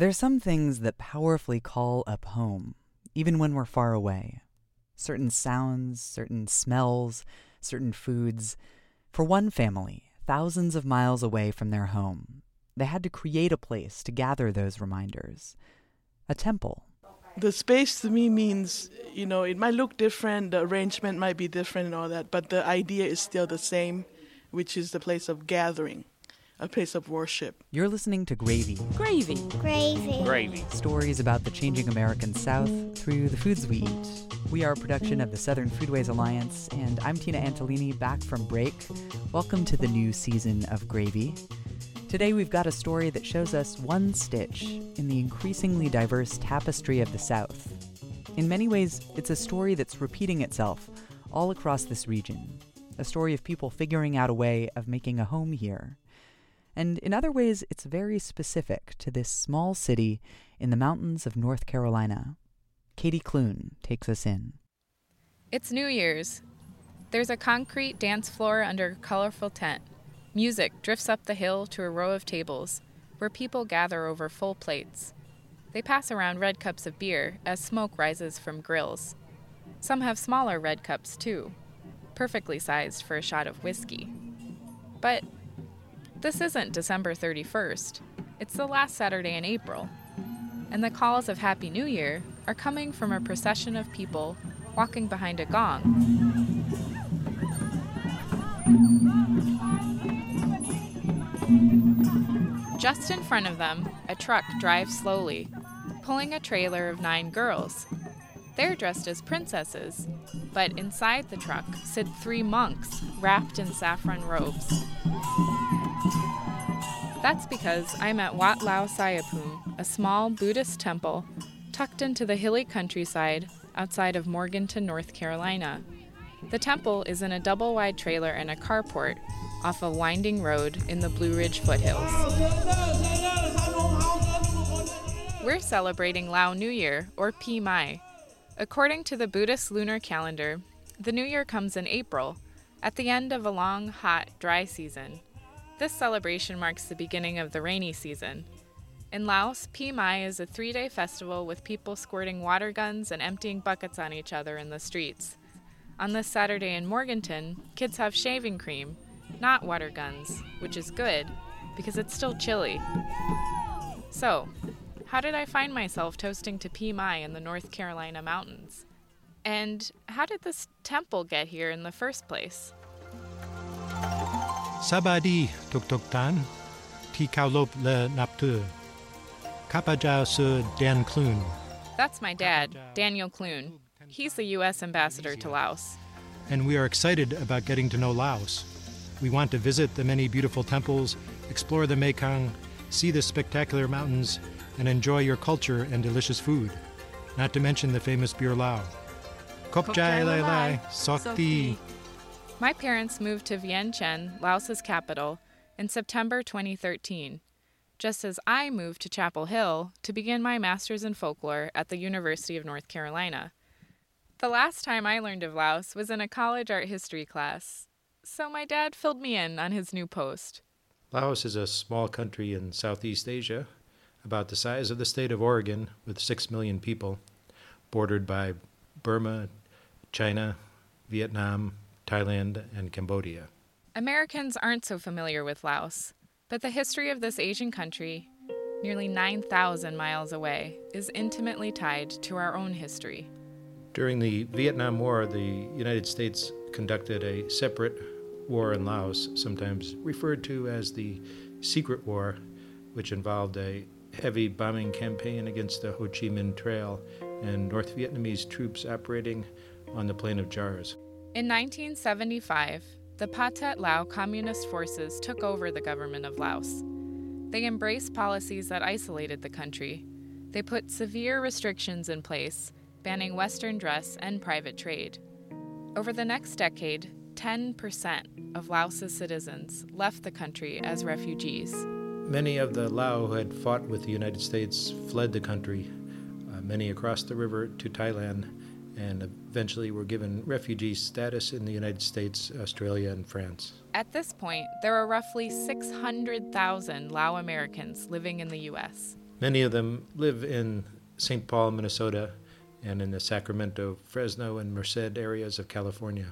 There's some things that powerfully call up home, even when we're far away. Certain sounds, certain smells, certain foods. For one family, thousands of miles away from their home, they had to create a place to gather those reminders a temple. The space to me means, you know, it might look different, the arrangement might be different and all that, but the idea is still the same, which is the place of gathering, a place of worship. You're listening to Gravy. Gravy. Gravy. Gravy. Stories about the changing American South through the foods we eat. We are a production of the Southern Foodways Alliance, and I'm Tina Antolini back from break. Welcome to the new season of Gravy. Today we've got a story that shows us one stitch in the increasingly diverse tapestry of the South. In many ways, it's a story that's repeating itself all across this region, a story of people figuring out a way of making a home here. And in other ways, it's very specific to this small city in the mountains of North Carolina. Katy Clune takes us in. It's New Year's. There's a concrete dance floor under a colorful tent. Music drifts up the hill to a row of tables where people gather over full plates. They pass around red cups of beer as smoke rises from grills. Some have smaller red cups too, perfectly sized for a shot of whiskey. But this isn't December 31st, it's the last Saturday in April. And the calls of Happy New Year are coming from a procession of people walking behind a gong. Just in front of them, a truck drives slowly, pulling a trailer of nine girls. They're dressed as princesses, but inside the truck sit three monks wrapped in saffron robes. That's because I'm at Wat Lao Sayapum, a small Buddhist temple tucked into the hilly countryside outside of Morganton, North Carolina. The temple is in a double wide trailer and a carport off a winding road in the Blue Ridge foothills. We're celebrating Lao New Year, or Pi Mai. According to the Buddhist lunar calendar, the New Year comes in April, at the end of a long, hot, dry season. This celebration marks the beginning of the rainy season. In Laos, Pi Mai is a three day festival with people squirting water guns and emptying buckets on each other in the streets. On this Saturday in Morganton, kids have shaving cream, not water guns, which is good because it's still chilly. So, how did I find myself toasting to Pi Mai in the North Carolina mountains? And how did this temple get here in the first place? Sabadi tuk tuk tan, ti kaulop le naptu. Kapaja su Dan Clune. That's my dad, Daniel Clune. He's the U.S. ambassador to Laos. And we are excited about getting to know Laos. We want to visit the many beautiful temples, explore the Mekong, see the spectacular mountains, and enjoy your culture and delicious food. Not to mention the famous beer Lao. Kopjai Lai Lai, Sokti. My parents moved to Vientiane, Laos's capital, in September 2013, just as I moved to Chapel Hill to begin my master's in folklore at the University of North Carolina. The last time I learned of Laos was in a college art history class, so my dad filled me in on his new post. Laos is a small country in Southeast Asia, about the size of the state of Oregon, with 6 million people, bordered by Burma, China, Vietnam, Thailand, and Cambodia. Americans aren't so familiar with Laos, but the history of this Asian country, nearly 9,000 miles away, is intimately tied to our own history. During the Vietnam War, the United States conducted a separate war in Laos, sometimes referred to as the Secret War, which involved a heavy bombing campaign against the Ho Chi Minh Trail and North Vietnamese troops operating on the plain of Jars. In 1975, the Pathet Lao Communist forces took over the government of Laos. They embraced policies that isolated the country. They put severe restrictions in place, banning Western dress and private trade. Over the next decade, 10% of Laos's citizens left the country as refugees. Many of the Lao who had fought with the United States fled the country, uh, many across the river to Thailand, and eventually were given refugee status in the United States, Australia, and France. At this point, there are roughly 600,000 Lao Americans living in the U.S. Many of them live in St. Paul, Minnesota, and in the Sacramento, Fresno, and Merced areas of California.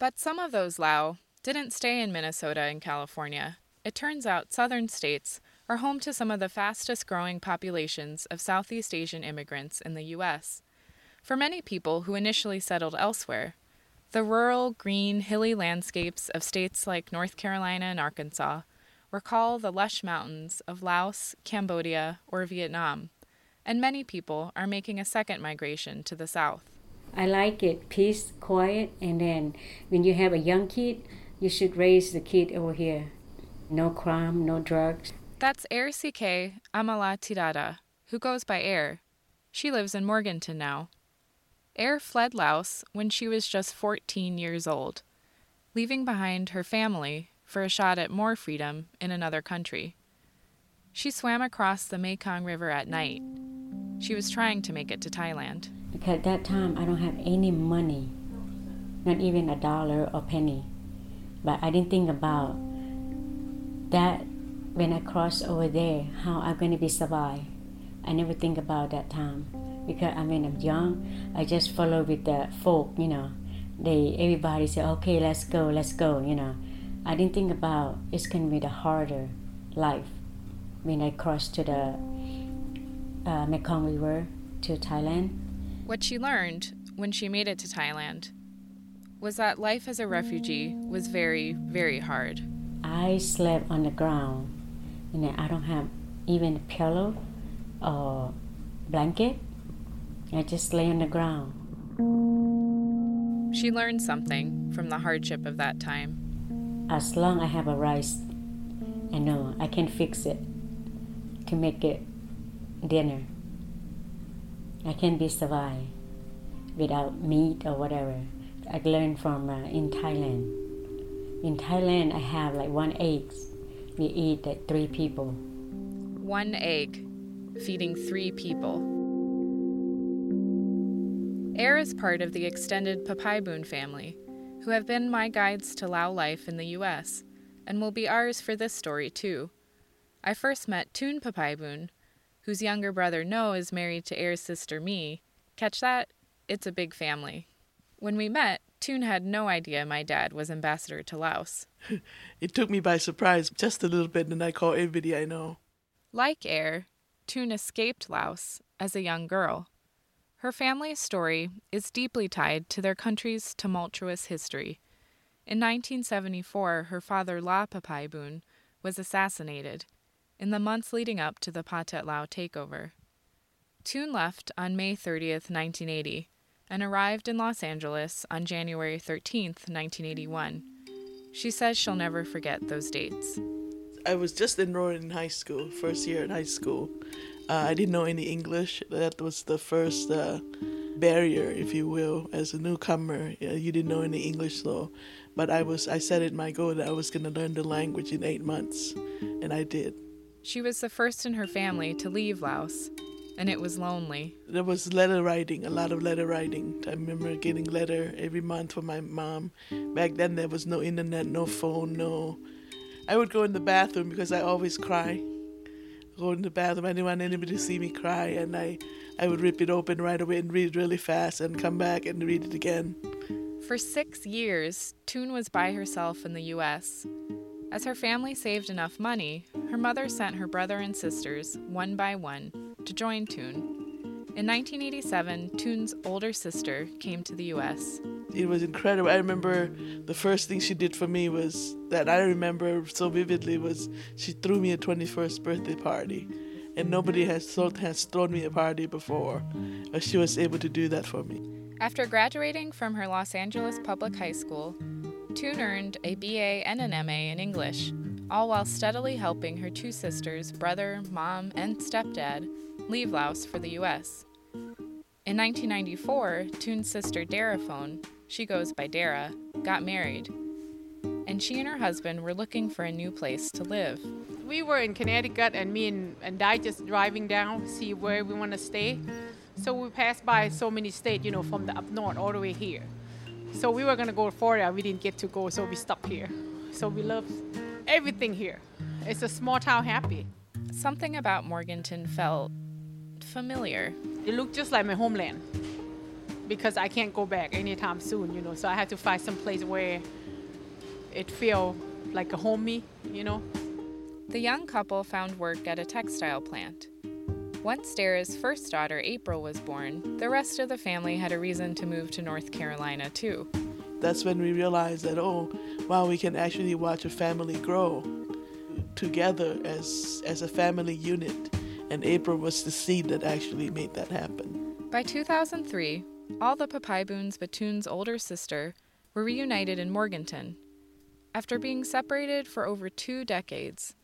But some of those Lao didn't stay in Minnesota and California. It turns out southern states are home to some of the fastest growing populations of Southeast Asian immigrants in the U.S. For many people who initially settled elsewhere, the rural, green, hilly landscapes of states like North Carolina and Arkansas recall the lush mountains of Laos, Cambodia, or Vietnam, and many people are making a second migration to the south. I like it peace, quiet, and then when you have a young kid, you should raise the kid over here. No crime, no drugs. That's Air CK Amala Tirada, who goes by Air. She lives in Morganton now. Air fled Laos when she was just 14 years old, leaving behind her family for a shot at more freedom in another country. She swam across the Mekong River at night. She was trying to make it to Thailand. Because at that time I don't have any money, not even a dollar or penny. But I didn't think about that when I cross over there, how I'm going to be survive. I never think about that time because I mean I'm young. I just follow with the folk, you know. They everybody say, okay, let's go, let's go, you know. I didn't think about it's to be the harder life when I cross to the uh, Mekong River to Thailand. What she learned when she made it to Thailand was that life as a refugee was very, very hard. I slept on the ground. You know, I don't have even a pillow or blanket. I just lay on the ground. She learned something from the hardship of that time. As long I have a rice, I know I can fix it to make it dinner. I can be survive without meat or whatever. I learned from uh, in Thailand. In Thailand, I have like one egg. We eat like three people. One egg, feeding three people. Air is part of the extended Papaibun family, who have been my guides to Lao life in the U.S., and will be ours for this story too. I first met Toon Papaibun, whose younger brother No is married to Air's sister Me. Catch that? It's a big family. When we met, Toon had no idea my dad was ambassador to Laos. it took me by surprise just a little bit, and I call everybody I know. Like Air, Toon escaped Laos as a young girl. Her family's story is deeply tied to their country's tumultuous history. In 1974, her father La Papaibun was assassinated in the months leading up to the Pathet Lao takeover. Toon left on May 30th, 1980, and arrived in Los Angeles on January 13th, 1981. She says she'll never forget those dates. I was just enrolled in high school, first year in high school. Uh, I didn't know any English. That was the first uh, barrier, if you will, as a newcomer. You didn't know any English, though. But I was. I set it my goal that I was going to learn the language in eight months, and I did. She was the first in her family to leave Laos, and it was lonely. There was letter writing, a lot of letter writing. I remember getting letter every month from my mom. Back then there was no internet, no phone, no. I would go in the bathroom because I always cry. Go in the bathroom. I didn't want anybody to see me cry, and I, I would rip it open right away and read really fast, and come back and read it again. For six years, Toon was by herself in the U.S. As her family saved enough money, her mother sent her brother and sisters, one by one, to join Toon. In 1987, Toon's older sister came to the U.S. It was incredible. I remember the first thing she did for me was that I remember so vividly was she threw me a 21st birthday party, and nobody has has thrown me a party before. She was able to do that for me. After graduating from her Los Angeles public high school, Toon earned a BA and an MA in English, all while steadily helping her two sisters, brother, mom, and stepdad leave Laos for the US. In 1994, Toon's sister Daraphone, she goes by Dara, got married, and she and her husband were looking for a new place to live. We were in Connecticut, and me and, and Di just driving down, to see where we want to stay. So we passed by so many states, you know, from the up north all the way here. So we were gonna go to Florida, we didn't get to go, so we stopped here. So we love everything here. It's a small town happy. something about Morganton felt familiar. It looked just like my homeland because I can't go back anytime soon, you know. So I had to find some place where it feel like a homey, you know. The young couple found work at a textile plant. Once Dara's first daughter, April, was born, the rest of the family had a reason to move to North Carolina, too. That's when we realized that, oh, wow, we can actually watch a family grow together as, as a family unit. And April was the seed that actually made that happen. By 2003, all the Papaiboons Batoon's older sister were reunited in Morganton. After being separated for over two decades,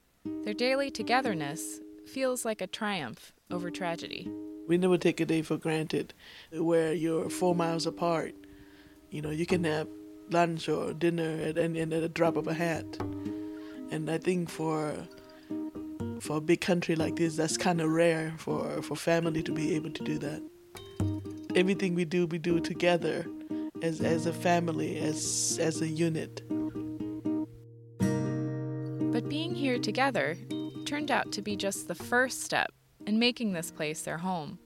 their daily togetherness feels like a triumph over tragedy. We never take a day for granted where you're four miles apart. You know, you can have lunch or dinner at, at, at a drop of a hat. And I think for for a big country like this, that's kind of rare for, for family to be able to do that. Everything we do, we do together as, as a family, as, as a unit. But being here together turned out to be just the first step in making this place their home.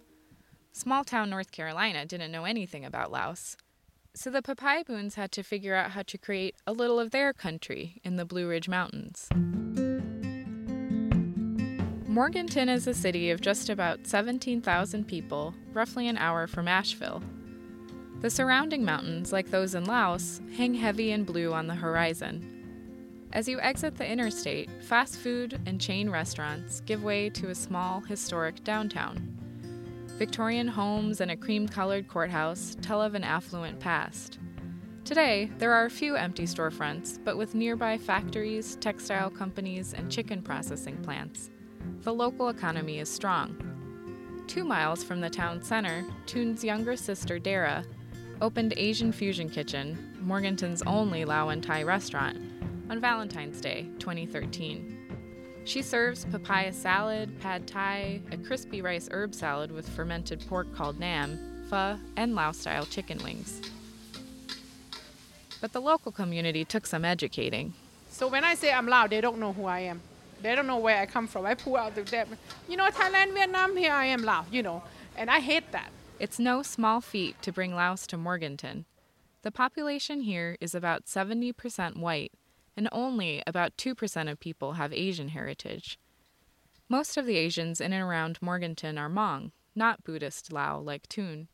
Small town North Carolina didn't know anything about Laos, so the Papaiboons had to figure out how to create a little of their country in the Blue Ridge Mountains. Morganton is a city of just about 17,000 people, roughly an hour from Asheville. The surrounding mountains, like those in Laos, hang heavy and blue on the horizon. As you exit the interstate, fast food and chain restaurants give way to a small, historic downtown. Victorian homes and a cream colored courthouse tell of an affluent past. Today, there are a few empty storefronts, but with nearby factories, textile companies, and chicken processing plants, the local economy is strong. Two miles from the town center, Toon's younger sister Dara opened Asian Fusion Kitchen, Morganton's only Lao and Thai restaurant, on Valentine's Day, 2013. She serves papaya salad, pad thai, a crispy rice herb salad with fermented pork called nam, pho, and Lao style chicken wings. But the local community took some educating. So when I say I'm Lao, they don't know who I am. They don't know where I come from. I pull out the that, you know, Thailand, Vietnam, here I am Lao, you know, and I hate that. It's no small feat to bring Laos to Morganton. The population here is about 70% white, and only about 2% of people have Asian heritage. Most of the Asians in and around Morganton are Hmong, not Buddhist Lao like Toon.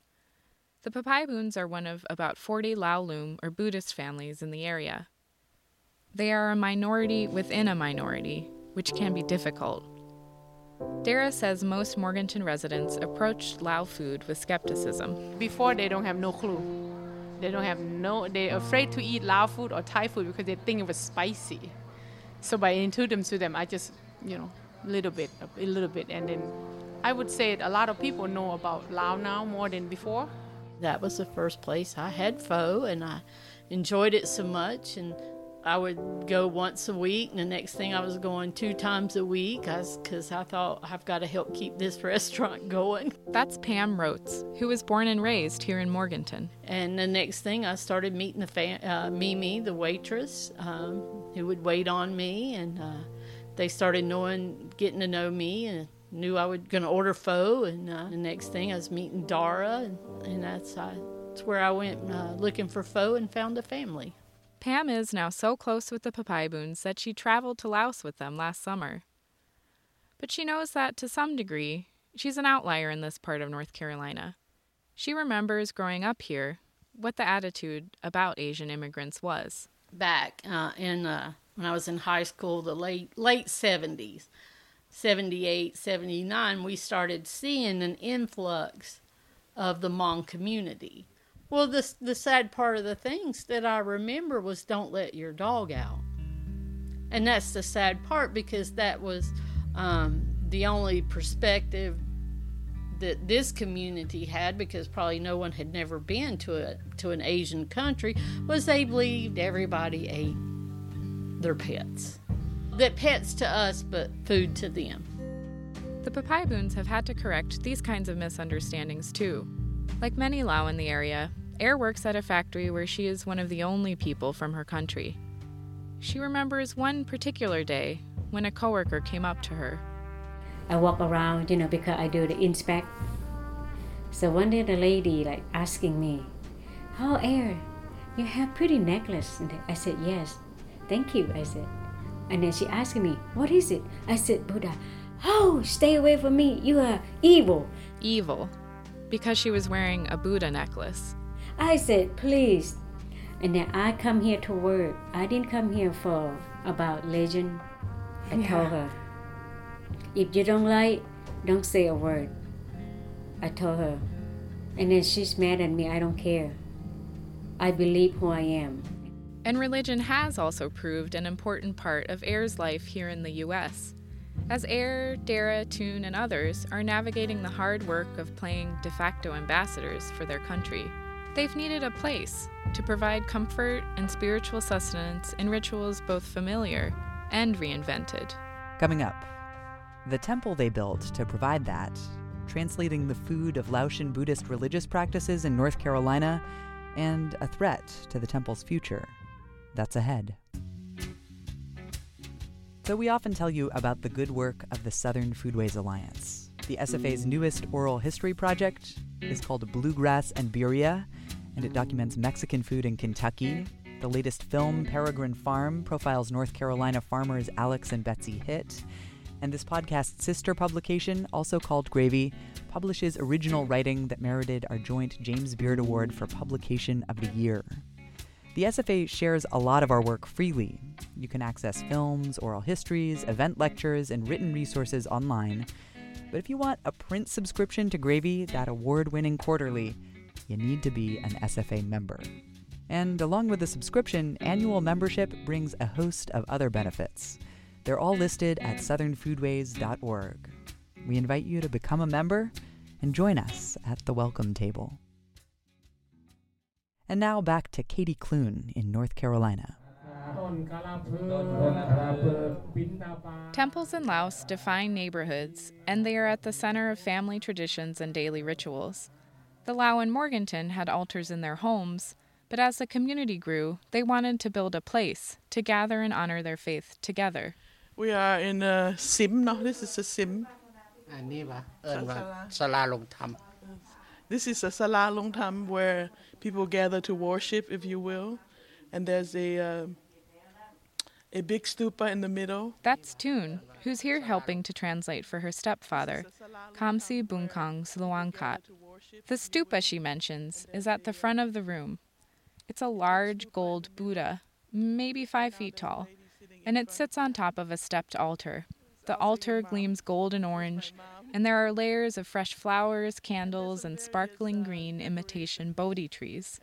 The Papaiboons are one of about 40 Lao Lum or Buddhist families in the area. They are a minority within a minority, which can be difficult. Dara says most Morganton residents approached Lao food with skepticism. Before, they don't have no clue. They don't have no, they're afraid to eat Lao food or Thai food because they think it was spicy. So by introducing to them, I just, you know, a little bit, a little bit. And then I would say a lot of people know about Lao now more than before. That was the first place I had pho, and I enjoyed it so much. And I would go once a week, and the next thing I was going two times a week because I thought I've got to help keep this restaurant going. That's Pam Rotes, who was born and raised here in Morganton. And the next thing I started meeting the fam- uh, Mimi, the waitress, um, who would wait on me, and uh, they started knowing, getting to know me, and knew I was going to order pho. And uh, the next thing I was meeting Dara, and, and that's, uh, that's where I went uh, looking for pho and found a family. Pam is now so close with the Papaiboons that she traveled to Laos with them last summer. But she knows that to some degree, she's an outlier in this part of North Carolina. She remembers growing up here what the attitude about Asian immigrants was. Back uh, in uh, when I was in high school, the late late 70s, 78, 79, we started seeing an influx of the Hmong community. Well, the the sad part of the things that I remember was don't let your dog out, and that's the sad part because that was um, the only perspective that this community had because probably no one had never been to a to an Asian country was they believed everybody ate their pets. That pets to us, but food to them. The Papaiboons have had to correct these kinds of misunderstandings too. Like many Lao in the area, Air works at a factory where she is one of the only people from her country. She remembers one particular day when a coworker came up to her. I walk around, you know, because I do the inspect. So one day the lady like asking me, "Oh, Air, you have pretty necklace." And I said, "Yes, thank you." I said, and then she asked me, "What is it?" I said, "Buddha." Oh, stay away from me! You are evil. Evil, because she was wearing a Buddha necklace. I said, please. And then I come here to work. I didn't come here for about legend. I Yeah. told her, if you don't like, don't say a word. I told her. And then she's mad at me. I don't care. I believe who I am. And religion has also proved an important part of Air's life here in the U.S. As Air, Dara, Toon, and others are navigating the hard work of playing de facto ambassadors for their country, they've needed a place to provide comfort and spiritual sustenance in rituals both familiar and reinvented. Coming up, the temple they built to provide that, translating the food of Laotian Buddhist religious practices in North Carolina, and a threat to the temple's future. That's ahead. So, we often tell you about the good work of the Southern Foodways Alliance. The SFA's newest oral history project is called Bluegrass and Birria, and it documents Mexican food in Kentucky. The latest film, Peregrine Farm, profiles North Carolina farmers Alex and Betsy Hitt. And this podcast's sister publication, also called Gravy, publishes original writing that merited our joint James Beard Award for Publication of the Year. The SFA shares a lot of our work freely. You can access films, oral histories, event lectures, and written resources online. But if you want a print subscription to Gravy, that award winning quarterly, you need to be an SFA member. And along with the subscription, annual membership brings a host of other benefits. They're all listed at southernfoodways.org. We invite you to become a member and join us at the welcome table. And now back to Katy Clune in North Carolina. Temples in Laos define neighborhoods, and they are at the center of family traditions and daily rituals. The Lao and Morganton had altars in their homes, but as the community grew, they wanted to build a place to gather and honor their faith together. We are in a sim No, This is a sim. This is a sala long where people gather to worship, if you will. And there's a uh, a big stupa in the middle. That's Toon, who's here helping to translate for her stepfather, Kamsi Bunkong Sluangkat, the stupa she mentions is at the front of the room. It's a large gold Buddha, maybe five feet tall, and it sits on top of a stepped altar. The altar gleams gold and orange, and there are layers of fresh flowers, candles, and sparkling green imitation Bodhi trees.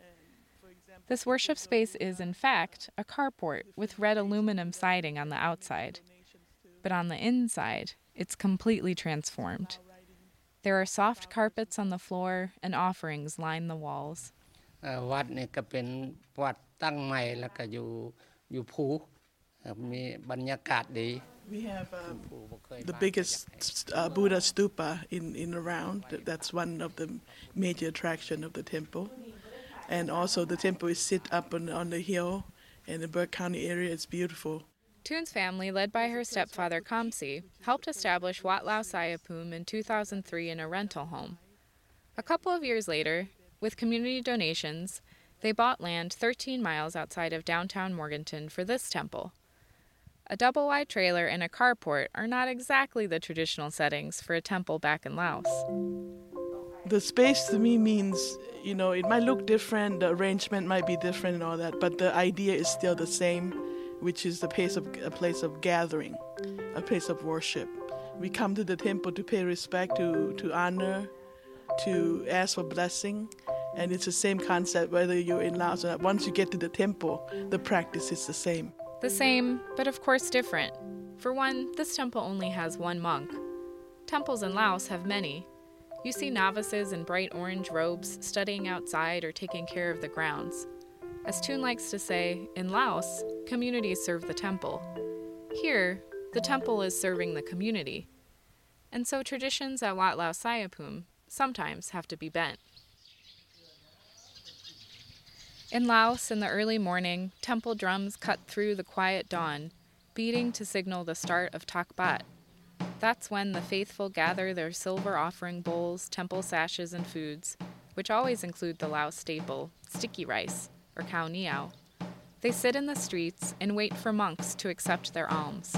This worship space is, in fact, a carport with red aluminum siding on the outside. But on the inside, it's completely transformed. There are soft carpets on the floor, and offerings line the walls. เอ่อวัดนี่ก็เป็นวัดตั้งใหม่แล้วก็อยู่อยู่ภูครับมีบรรยากาศดี We have um, ภูบ่เคย the มา biggest uh, Buddha stupa in, in around. Th- That's one of the major attraction of the temple. And also the temple is sit up on, on the hill in the Burke County area. It's beautiful. Toon's family, led by her stepfather Kamsi, helped establish Wat Lao Sayapum in 2003 in a rental home. A couple of years later, with community donations, they bought land 13 miles outside of downtown Morganton for this temple. A double wide trailer and a carport are not exactly the traditional settings for a temple back in Laos. The space to me means, you know, it might look different, the arrangement might be different and all that, but the idea is still the same, which is the place of a place of gathering, a place of worship. We come to the temple to pay respect, to to honor, to ask for blessing, and it's the same concept whether you're in Laos or not. Once you get to the temple, the practice is the same. The same, but of course different. For one, this temple only has one monk. Temples in Laos have many. You see novices in bright orange robes studying outside or taking care of the grounds. As Toon likes to say, in Laos, communities serve the temple. Here, the temple is serving the community. And so traditions at Wat Lao Sayapum sometimes have to be bent. In Laos, in the early morning, temple drums cut through the quiet dawn, beating to signal the start of Takbat. That's when the faithful gather their silver offering bowls, temple sashes, and foods, which always include the Lao staple, sticky rice, or khao niao. They sit in the streets and wait for monks to accept their alms.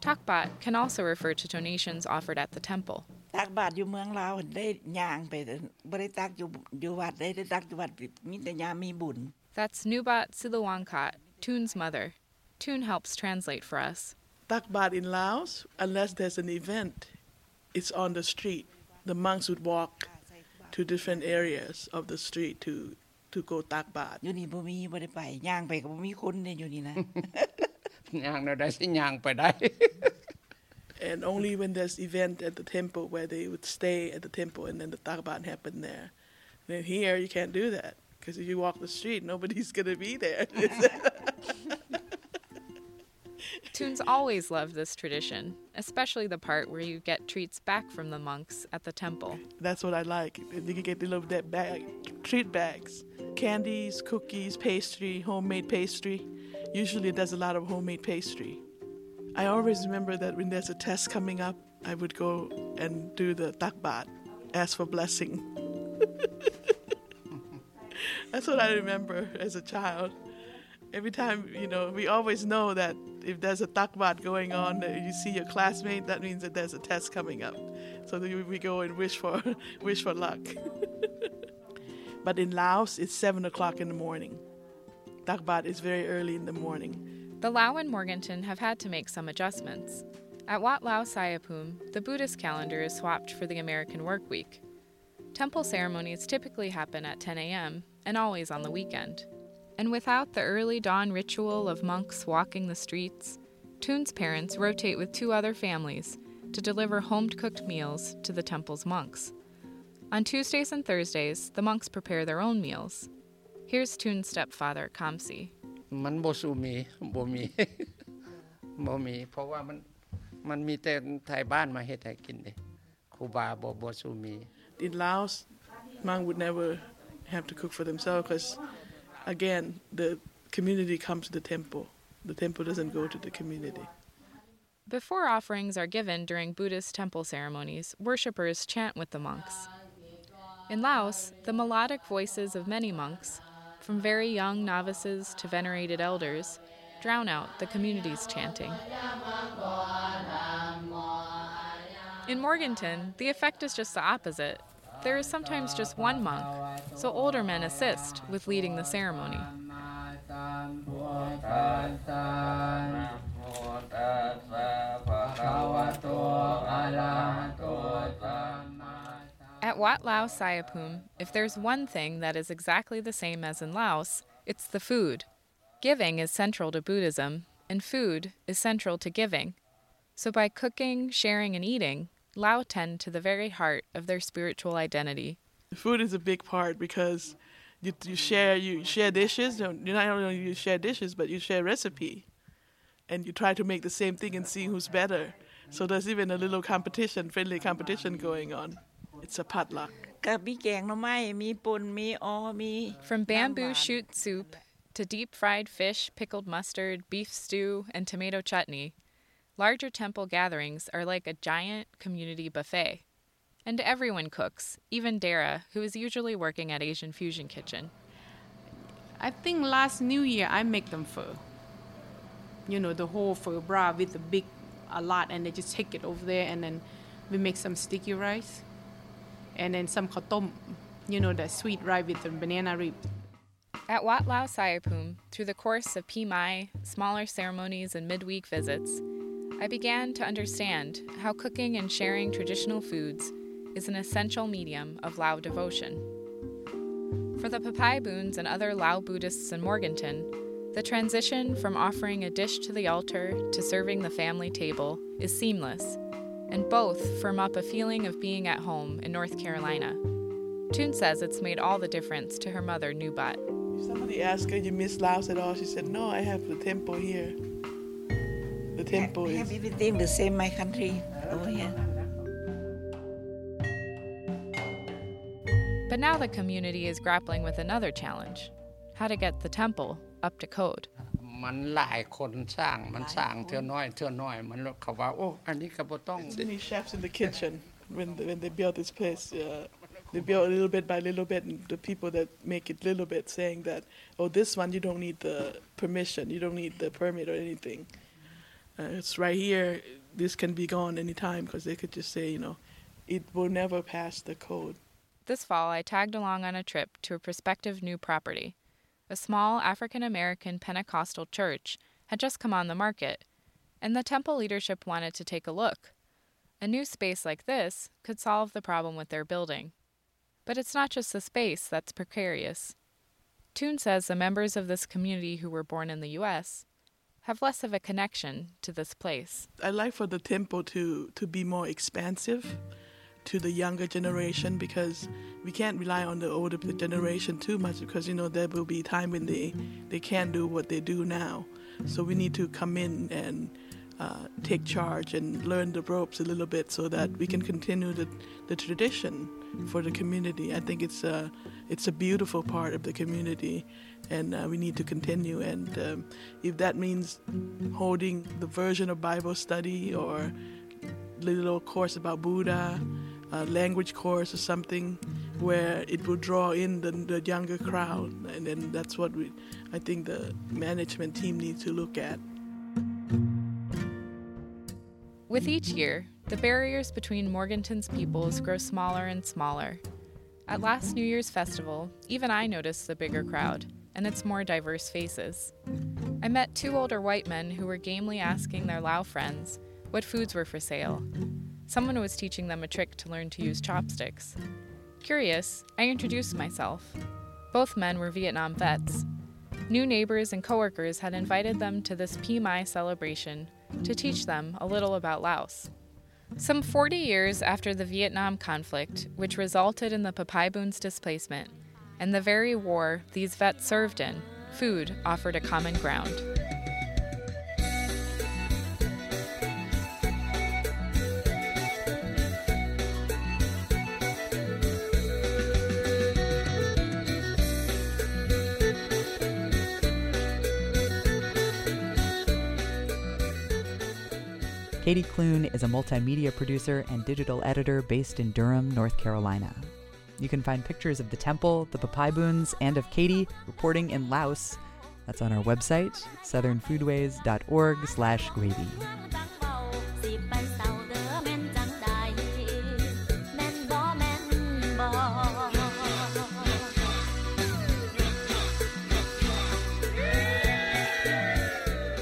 Takbat can also refer to donations offered at the temple. ตักบาตรอยู่เมืองลาวได้ย่างไปแต่บ่ได้ตักอยู่อยู่วัดได้ได้ตักอยู่วัดมีแต่ยามมีบุญ That's Nubat Silawangkat, Toon's mother. Toon helps translate for us. Takbat in Laos, unless there's an event, it's on the street. The monks would walk to different areas of the street to to go takbat. อยู่นี่บ่มีบ่ได้ไปย่างไปก็บ่มีคนเนี่ยอยู่นี่นะ ย่างเราได้สิย่างไปได้ And only when there's event at the temple where they would stay at the temple and then the takbat happened there. then here you can't do that because if you walk the street, nobody's gonna be there. Toons always loved this tradition, especially the part where you get treats back from the monks at the temple. That's what I like. You can get the little that bag, treat bags, candies, cookies, pastry, homemade pastry. Usually, there's a lot of homemade pastry. I always remember that when there's a test coming up, I would go and do the takbat, ask for blessing. That's what I remember as a child. Every time, you know, we always know that if there's a takbat going on, you see your classmate, that means that there's a test coming up. So we go and wish for wish for luck. but in Laos, it's seven o'clock in the morning. Takbat is very early in the morning. The Lao and Morganton have had to make some adjustments. At Wat Lao Sayapum, the Buddhist calendar is swapped for the American work week. Temple ceremonies typically happen at 10 a.m. and always on the weekend And without the early dawn ritual of monks walking the streets, Toon's parents rotate with two other families to deliver home cooked meals to the temple's monks. On Tuesdays and Thursdays, the monks prepare their own meals. Here's Toon's stepfather, Kamsi. มันบ่สู้มีบ่มี บ่มี เพราะว่ามันมันมีแต่ไทยบ้านมาเฮ็ดให้กินเด้ครูบาบ่บ่สู้มี In Laos, monk would never have to cook for themselves because, again, the community comes to the temple. The temple doesn't go to the community. Before offerings are given during Buddhist temple ceremonies, worshippers chant with the monks. In Laos, the melodic voices of many monks, from very young novices to venerated elders, drown out the community's chanting. In Morganton, the effect is just the opposite. There is sometimes just one monk, so older men assist with leading the ceremony. At Wat Lao Sayapum, if there's one thing that is exactly the same as in Laos, it's the food. Giving is central to Buddhism, and food is central to giving. So by cooking, sharing, and eating, Lao tend to the very heart of their spiritual identity. Food is a big part because you, you share you share dishes. You're not only you share dishes, but you share recipe, and you try to make the same thing and see who's better. So there's even a little competition, friendly competition going on. It's a potluck. From bamboo shoot soup to deep fried fish, pickled mustard, beef stew, and tomato chutney, larger temple gatherings are like a giant community buffet. And everyone cooks, even Dara, who is usually working at Asian Fusion Kitchen. I think last New Year I make them pho. You know, the whole pho bra with the big a lot, and they just take it over there, and then we make some sticky rice, and then some kotom, you know, the sweet rice with the banana rib. At Wat Lao Sayapum, through the course of Pi Mai, smaller ceremonies, and midweek visits, I began to understand how cooking and sharing traditional foods is an essential medium of Lao devotion. For the Papai Boons and other Lao Buddhists in Morganton, the transition from offering a dish to the altar to serving the family table is seamless, and both firm up a feeling of being at home in North Carolina. Toon says it's made all the difference to her mother, Nubat. If somebody asked her, "You miss Laos at all?" She said, "No, I have the temple here The temple I is." have everything the same my country over here But now the community is grappling with another challenge how to get the temple up to code. มันหลายคนสร้างมันสร้างเท่าน้อยเท่าน้อย มันเขาว่าโอ้อันนี้ก็บ่ต้อง Too many chefs in the kitchen when they, when they built this place. Uh, they built a little bit by little bit, and the people that make it little bit saying that, oh, this one you don't need the permission, you don't need the permit or anything. uh, it's right here. This can be gone anytime because they could just say, you know, it will never pass the code. This fall, I tagged along on a trip to a prospective new property. A small African American Pentecostal church had just come on the market, and the temple leadership wanted to take a look. A new space like this could solve the problem with their building. But it's not just the space that's precarious. Toon says the members of this community who were born in the U.S. have less of a connection to this place. I like for the temple to to be more expansive to the younger generation because we can't rely on the older generation too much because you know there will be time when they they can't do what they do now. So we need to come in and uh, take charge and learn the ropes a little bit so that we can continue the, the tradition for the community. I think it's a it's a beautiful part of the community, and uh, we need to continue. And um, if that means holding the version of Bible study or little course about Buddha, a language course or something, where it will draw in the, the younger crowd, and then that's what we, I think the management team needs to look at. With each year, the barriers between Morganton's peoples grow smaller and smaller. At last New Year's festival, even I noticed the bigger crowd and its more diverse faces. I met two older white men who were gamely asking their Lao friends what foods were for sale. Someone was teaching them a trick to learn to use chopsticks. Curious, I introduced myself. Both men were Vietnam vets. New neighbors and coworkers had invited them to this Pi Mai celebration to teach them a little about Laos. Some 40 years after the Vietnam conflict, which resulted in the Papaiboon's displacement, and the very war these vets served in, food offered a common ground. Katy Clune is a multimedia producer and digital editor based in Durham, North Carolina. You can find pictures of the temple, the Papaiboons, and of Katy reporting in Laos. That's on our website, southernfoodways.org slash gravy.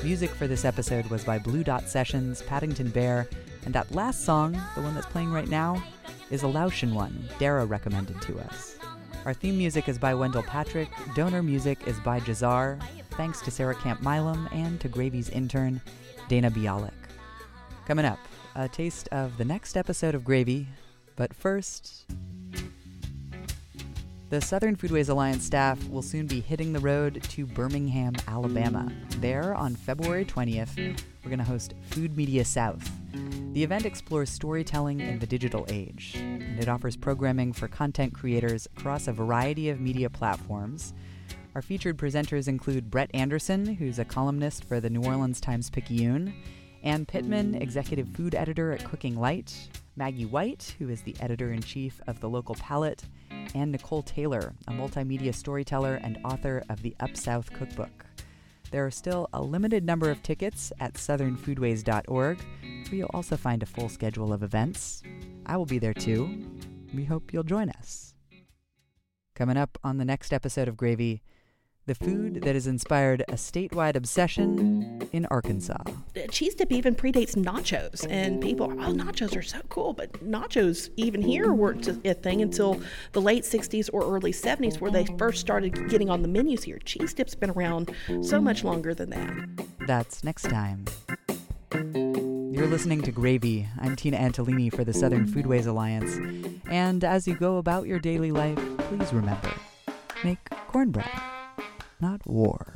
Music for this episode was by Blue Dot Sessions, Paddington Bear, and that last song, the one that's playing right now, is a Laotian one Dara recommended to us. Our theme music is by Wendell Patrick, donor music is by Jazar, thanks to Sarah Camp Milam and to Gravy's intern, Dana Bialik. Coming up, a taste of the next episode of Gravy, but first, the Southern Foodways Alliance staff will soon be hitting the road to Birmingham, Alabama. There, on February 20th, we're going to host Food Media South. The event explores storytelling in the digital age, and it offers programming for content creators across a variety of media platforms. Our featured presenters include Brett Anderson, who's a columnist for the New Orleans Times Picayune, Ann Pittman, executive food editor at Cooking Light, Maggie White, who is the editor in chief of the local palate, and Nicole Taylor, a multimedia storyteller and author of the Up South Cookbook. There are still a limited number of tickets at southernfoodways.org, where you'll also find a full schedule of events. I will be there too. We hope you'll join us. Coming up on the next episode of Gravy, the food that has inspired a statewide obsession in Arkansas. cheese dip even predates nachos, and people, oh, nachos are so cool, but nachos even here weren't a thing until the late 60s or early 70s, where they first started getting on the menus here. Cheese dip's been around so much longer than that. That's next time. You're listening to Gravy. I'm Tina Antolini for the Southern Foodways Alliance. And as you go about your daily life, please remember make cornbread, not war.